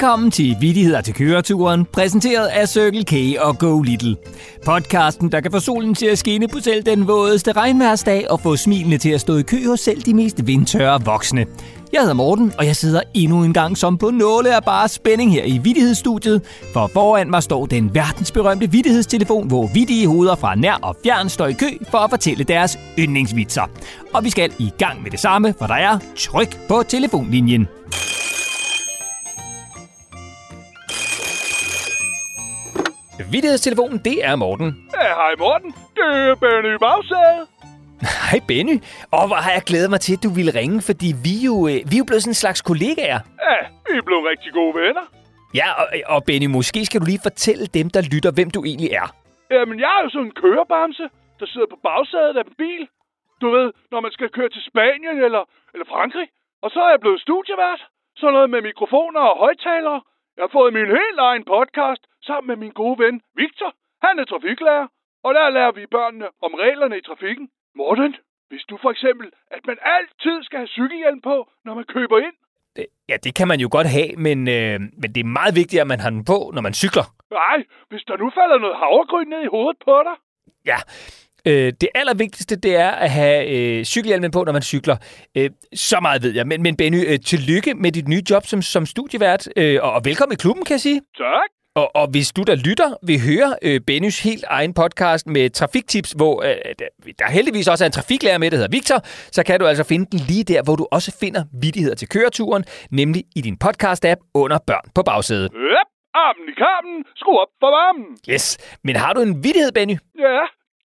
Velkommen til Vittigheder til køreturen, præsenteret af Circle K og Go Little. Podcasten, der kan få solen til at skinne på selv den vådeste regnværsdag og få smilene til at stå i kø hos selv de mest vindtørre voksne. Jeg hedder Morten, og jeg sidder endnu en gang som på nåle af bare spænding her i Vittighedsstudiet, for foran mig står den verdensberømte vittighedstelefon, hvor vittige hoveder fra nær og fjern står i kø for at fortælle deres yndlingsvitser. Og vi skal i gang med det samme, for der er tryk på telefonlinjen. Vittighedstelefonen, det er Morten. Hej Morten. Det er Benny Bagsæde. Hej Benny. Og hvor har jeg glædet mig til, at du ville ringe, fordi vi jo, øh, vi er jo blevet sådan en slags kollegaer. Ja, vi er blevet rigtig gode venner. Ja, og, og Benny, måske skal du lige fortælle dem, der lytter, hvem du egentlig er. Jamen, jeg er jo sådan en kørebamse, der sidder på bagsædet af en bil. Du ved, når man skal køre til Spanien eller, eller Frankrig. Og så er jeg blevet studievært. Sådan noget med mikrofoner og højtalere. Jeg har fået min helt egen podcast sammen med min gode ven Victor. Han er trafiklærer. Og der lærer vi børnene om reglerne i trafikken. Morten, hvis du for eksempel, at man altid skal have cykelhjelm på, når man køber ind. Ja, det kan man jo godt have, men, øh, men det er meget vigtigt, at man har den på, når man cykler. Nej, hvis der nu falder noget havregryn ned i hovedet på dig. Ja, øh, det allervigtigste, det er at have øh, cykelhjelmen på, når man cykler. Øh, så meget ved jeg. Men, men Benny, øh, tillykke med dit nye job som, som studievært, øh, og, og velkommen i klubben, kan jeg sige. Tak. Og, og hvis du, der lytter, vil høre øh, Bennys helt egen podcast med trafiktips, hvor øh, der, heldigvis også er en trafiklærer med, der hedder Victor, så kan du altså finde den lige der, hvor du også finder vittigheder til køreturen, nemlig i din podcast-app under Børn på bagsædet. Yep, armen i kammen, skru op for varmen. Yes, men har du en vittighed, Benny? Ja,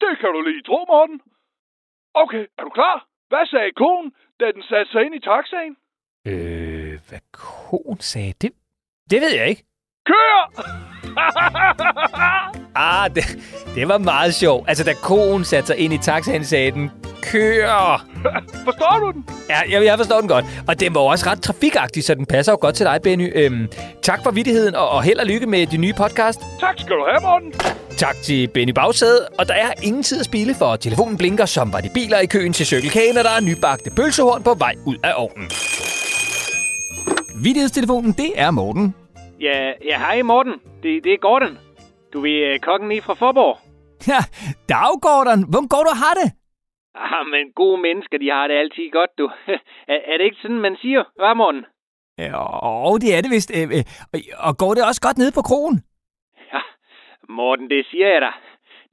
det kan du lige tro, Morten. Okay, er du klar? Hvad sagde konen, da den satte sig ind i taxaen? Øh, hvad konen sagde? Det, det ved jeg ikke. Kør! Ah, det, det var meget sjovt. Altså, da konen satte sig ind i taxaen, sagde den, kør! Forstår du den? Ja, jeg, jeg forstår den godt. Og den var også ret trafikagtig, så den passer jo godt til dig, Benny. Øhm, tak for vittigheden, og, og held og lykke med din nye podcast. Tak skal du have, Morten. Tak til Benny Bagsæde, og der er ingen tid at spille, for telefonen blinker, som var de biler i køen til Circle K, når der er nybagte pølsehorn på vej ud af ovnen. Vittighedstelefonen, det er Morten. Ja, ja hej Morten. Det, det er Gordon. Du er øh, kokken nede fra Forborg. Ja, dag, Gordon. Hvordan går du har det? Ah, men gode mennesker, de har det altid godt, du. er, er det ikke sådan, man siger, Morten? Jo, det er det vist. Øh, øh, og- går det også godt nede på krogen? Ja, Morten, det siger jeg dig.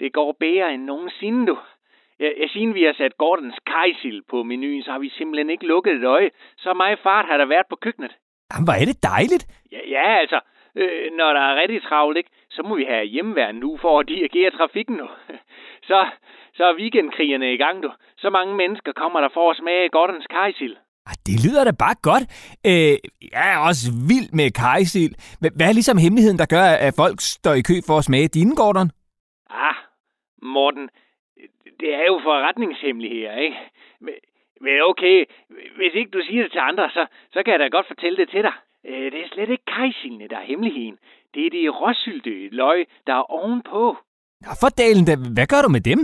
Det går bedre end nogensinde, du. Ja, ja, siden vi har sat Gordons kajsild på menuen, så har vi simpelthen ikke lukket et øje. Så meget fart har der været på køkkenet. Jamen, hvor er det dejligt. Ja, ja altså, øh, når der er rigtig travlt, ikke, så må vi have hjemmeværende nu for at dirigere trafikken nu. Så, så er weekendkrigerne i gang, du. Så mange mennesker kommer der for at smage Gordons kajsild. Det lyder da bare godt. Øh, jeg er også vild med kajsild. Hva- Hvad er ligesom hemmeligheden, der gør, at folk står i kø for at smage dine, Gordon? Ah, Morten, det er jo forretningshemmeligheder, ikke? Men, men okay, hvis ikke du siger det til andre, så, så kan jeg da godt fortælle det til dig. Øh, Det er slet ikke kajsildene, der er hemmeligheden. Det er de råsylte løg, der er ovenpå. Nå, for dalen da. Hvad gør du med dem?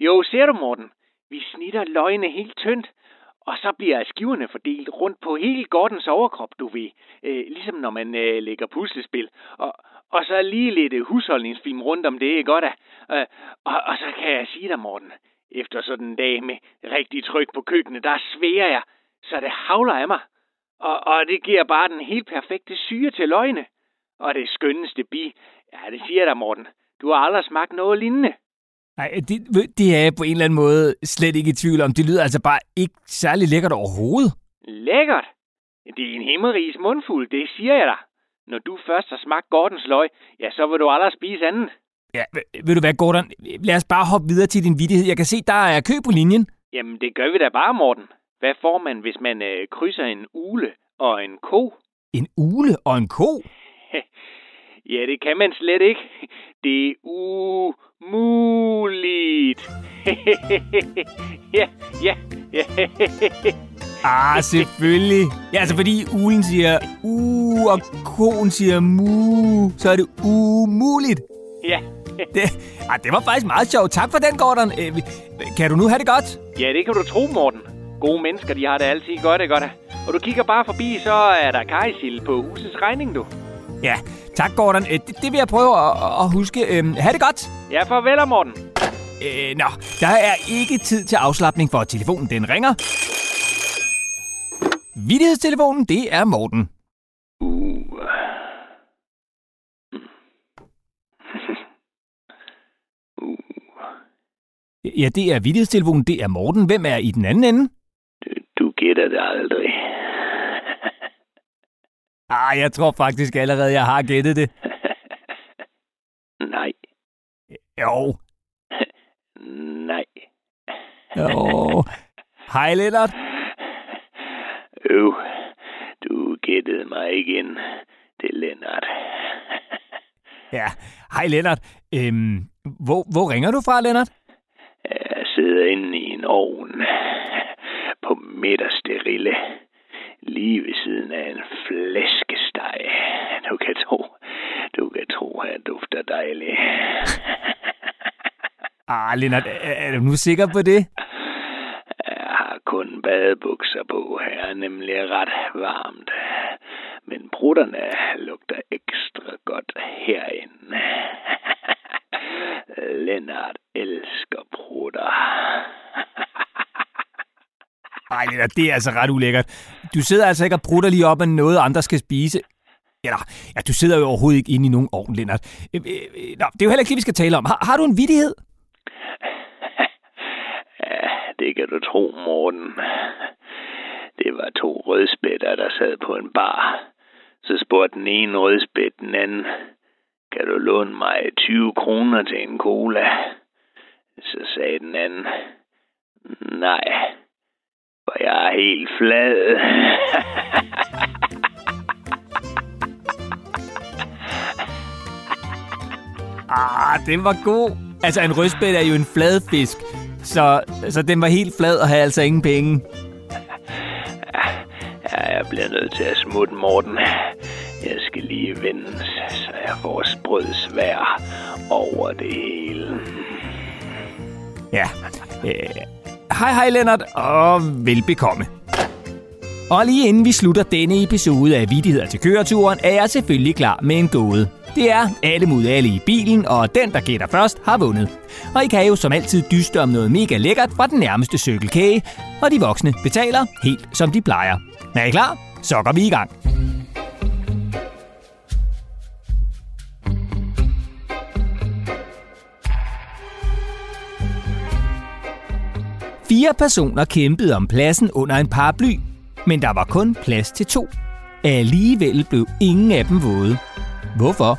Jo, ser du, Morten? Vi snitter løgene helt tyndt, og så bliver skiverne fordelt rundt på hele Gordons overkrop, du ved. Øh, ligesom når man øh, lægger puslespil. Og, og så lige lidt øh, husholdningsfilm rundt om det, ikke godt? da? Øh, og, og så kan jeg sige dig, Morten, efter sådan en dag med rigtig tryk på køkkenet, der sværer jeg, så det havler af mig. Og, og det giver bare den helt perfekte syre til løgne. Og det skønneste bi, ja, det siger der Morten. Du har aldrig smagt noget lignende. Nej, det, det er jeg på en eller anden måde slet ikke i tvivl om. Det lyder altså bare ikke særlig lækkert overhovedet. Lækkert. Det er en himmelrigs mundfuld, det siger jeg dig. Når du først har smagt Gordons løg, ja, så vil du aldrig spise andet. Ja, ved- ved du hvad, Gordon? Lad os bare hoppe videre til din vittighed. Jeg kan se, der er kø på linjen. Jamen, det gør vi da bare, Morten. Hvad får man, hvis man øh, krydser en ule og en ko? En ule og en ko. Ja, det kan man slet ikke. Det er umuligt. ja, ja, ja. Ah, selvfølgelig. Ja, altså fordi ulen siger u, og koen siger mu, så er det umuligt. ja. Det, ah, det var faktisk meget sjovt. Tak for den, Gordon. Øh, kan du nu have det godt? ja, det kan du tro, Morten. Gode mennesker, de har det altid godt, ikke godt? Og du kigger bare forbi, så er der kajsild på husets regning, du. Ja, tak Gordon. Øh, Det, det vil jeg prøve at, at huske. Øhm, ha' det godt. Ja, farvel, Morten. Øh, nå, der er ikke tid til afslappning, for telefonen den ringer. Vittighedstelefonen, det er Morten. Uh. uh. Ja, det er vittighedstelefonen, det er Morten. Hvem er i den anden ende? Du, du gætter det aldrig. Ah, jeg tror faktisk allerede, jeg har gættet det. Nej, Jo, nej. jo. Hej, Lennart. Øv, du gættede mig igen. Det er Lennart. Ja, hej Lennart. Øhm, hvor, hvor ringer du fra, Lennart? Jeg sidder inde i en ovn på midterste rille, lige ved siden af en flæskesteg. Du kan tro, du kan tro, at jeg dufter dejligt. Ah, Lennart, er, er du nu sikker på det? Jeg har kun badebukser på her, er nemlig ret varmt. Men brutterne lugter ekstra godt herinde. Lennart elsker brutter. Ej, Lennart, det er altså ret ulækkert. Du sidder altså ikke og brutter lige op af noget, andre skal spise. Eller, ja, du sidder jo overhovedet ikke inde i nogen ovn, Lennart. Øh, øh, øh, Nå, det er jo heller ikke det, vi skal tale om. Har, har du en vidighed? Ja, det kan du tro, Morten. Det var to rødspætter, der sad på en bar. Så spurgte den ene rødspæt den anden, kan du låne mig 20 kroner til en cola? Så sagde den anden, nej, for jeg er helt flad. Ah, den var god. Altså, en rødspæt er jo en flad fisk. Så, så den var helt flad og havde altså ingen penge. Ja, jeg bliver nødt til at smutte, Morten. Jeg skal lige vende, så jeg får sprød svær over det hele. Ja. Øh, hej, hej, Lennart, og velbekomme. Og lige inden vi slutter denne episode af Vidigheder til køreturen, er jeg selvfølgelig klar med en gåde. Det er alle mod alle i bilen, og den, der gætter først, har vundet. Og I kan jo som altid dyste om noget mega lækkert fra den nærmeste cykelkage, og de voksne betaler helt som de plejer. Er I klar? Så går vi i gang. Fire personer kæmpede om pladsen under en paraply, men der var kun plads til to. Alligevel blev ingen af dem våde. Hvorfor?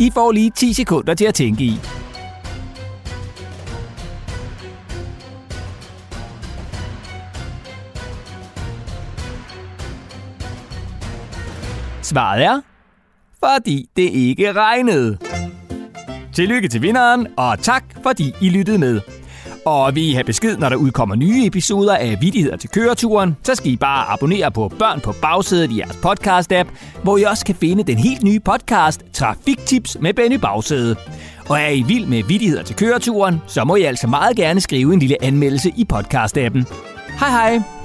I får lige 10 sekunder til at tænke i. Svaret er, fordi det ikke regnede. Tillykke til vinderen, og tak fordi I lyttede med. Og vil I have besked, når der udkommer nye episoder af Vittigheder til køreturen, så skal I bare abonnere på Børn på bagsædet i jeres podcast-app, hvor I også kan finde den helt nye podcast Trafiktips med Benny Bagsæde. Og er I vild med Vittigheder til køreturen, så må I altså meget gerne skrive en lille anmeldelse i podcast-appen. Hej hej!